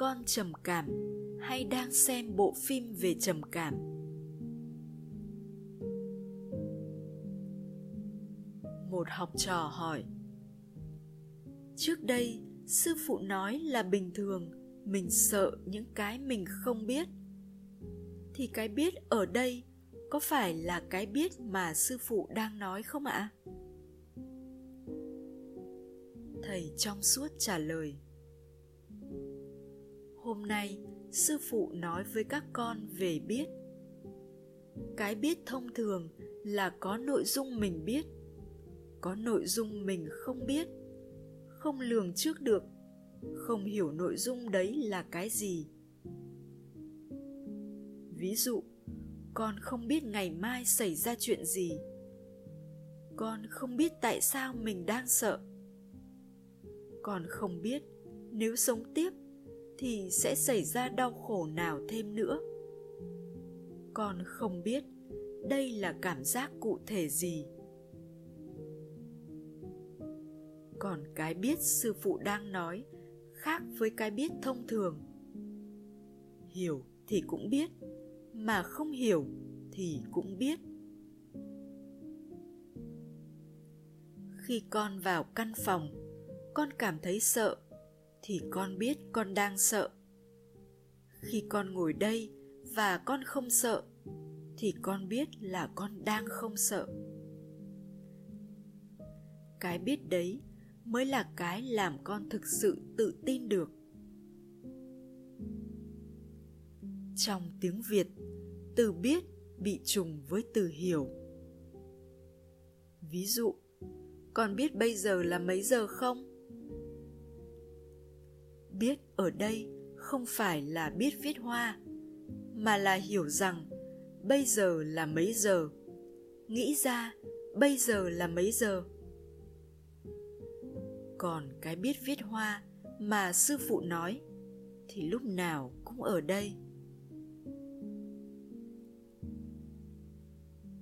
con trầm cảm hay đang xem bộ phim về trầm cảm? Một học trò hỏi. Trước đây, sư phụ nói là bình thường, mình sợ những cái mình không biết. Thì cái biết ở đây có phải là cái biết mà sư phụ đang nói không ạ? Thầy trong suốt trả lời hôm nay, sư phụ nói với các con về biết. Cái biết thông thường là có nội dung mình biết, có nội dung mình không biết, không lường trước được, không hiểu nội dung đấy là cái gì. Ví dụ, con không biết ngày mai xảy ra chuyện gì. Con không biết tại sao mình đang sợ. Con không biết nếu sống tiếp thì sẽ xảy ra đau khổ nào thêm nữa? Con không biết đây là cảm giác cụ thể gì. Còn cái biết sư phụ đang nói khác với cái biết thông thường. Hiểu thì cũng biết, mà không hiểu thì cũng biết. Khi con vào căn phòng, con cảm thấy sợ thì con biết con đang sợ. Khi con ngồi đây và con không sợ, thì con biết là con đang không sợ. Cái biết đấy mới là cái làm con thực sự tự tin được. Trong tiếng việt, từ biết bị trùng với từ hiểu. Ví dụ, con biết bây giờ là mấy giờ không? Biết ở đây không phải là biết viết hoa, mà là hiểu rằng bây giờ là mấy giờ. Nghĩ ra, bây giờ là mấy giờ? Còn cái biết viết hoa mà sư phụ nói, thì lúc nào cũng ở đây.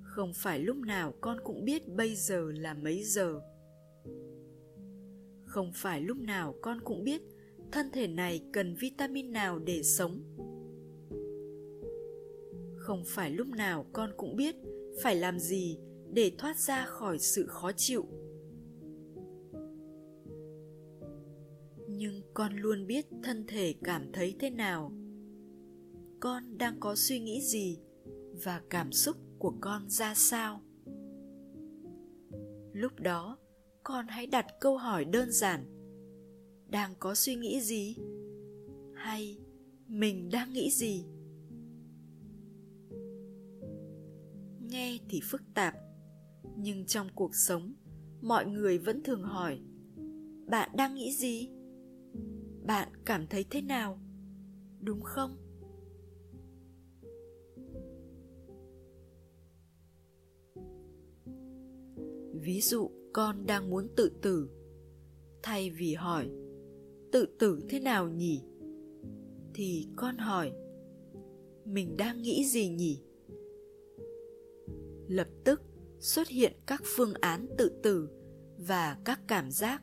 Không phải lúc nào con cũng biết bây giờ là mấy giờ. Không phải lúc nào con cũng biết thân thể này cần vitamin nào để sống? Không phải lúc nào con cũng biết phải làm gì để thoát ra khỏi sự khó chịu. Nhưng con luôn biết thân thể cảm thấy thế nào. Con đang có suy nghĩ gì và cảm xúc của con ra sao? Lúc đó, con hãy đặt câu hỏi đơn giản đang có suy nghĩ gì? Hay mình đang nghĩ gì? Nghe thì phức tạp, nhưng trong cuộc sống, mọi người vẫn thường hỏi, bạn đang nghĩ gì? Bạn cảm thấy thế nào? Đúng không? Ví dụ, con đang muốn tự tử, thay vì hỏi tự tử thế nào nhỉ? Thì con hỏi, mình đang nghĩ gì nhỉ? Lập tức xuất hiện các phương án tự tử và các cảm giác.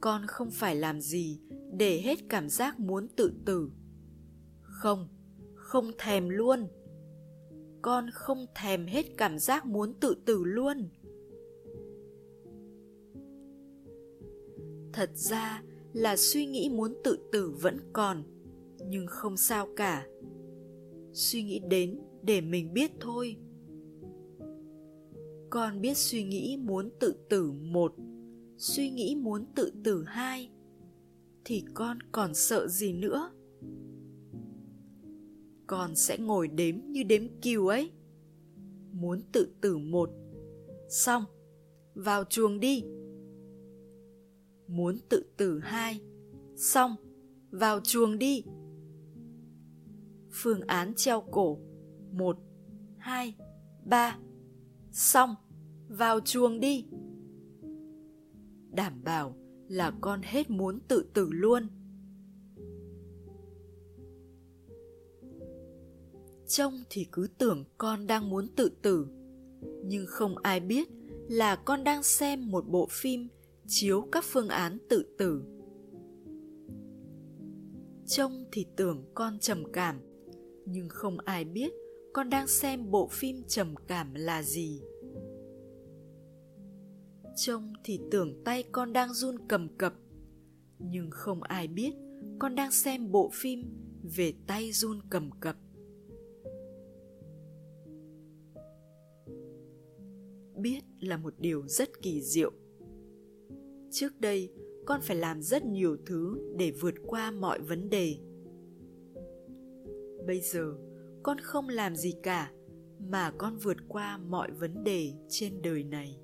Con không phải làm gì để hết cảm giác muốn tự tử. Không không thèm luôn. Con không thèm hết cảm giác muốn tự tử luôn. Thật ra là suy nghĩ muốn tự tử vẫn còn, nhưng không sao cả. Suy nghĩ đến để mình biết thôi. Con biết suy nghĩ muốn tự tử một, suy nghĩ muốn tự tử hai, thì con còn sợ gì nữa? Con sẽ ngồi đếm như đếm cừu ấy. Muốn tự tử một. Xong, vào chuồng đi muốn tự tử hai. Xong, vào chuồng đi. Phương án treo cổ, một, hai, ba. Xong, vào chuồng đi. Đảm bảo là con hết muốn tự tử luôn. Trông thì cứ tưởng con đang muốn tự tử, nhưng không ai biết là con đang xem một bộ phim chiếu các phương án tự tử. Trông thì tưởng con trầm cảm, nhưng không ai biết con đang xem bộ phim trầm cảm là gì. Trông thì tưởng tay con đang run cầm cập, nhưng không ai biết con đang xem bộ phim về tay run cầm cập. Biết là một điều rất kỳ diệu trước đây, con phải làm rất nhiều thứ để vượt qua mọi vấn đề. Bây giờ, con không làm gì cả mà con vượt qua mọi vấn đề trên đời này.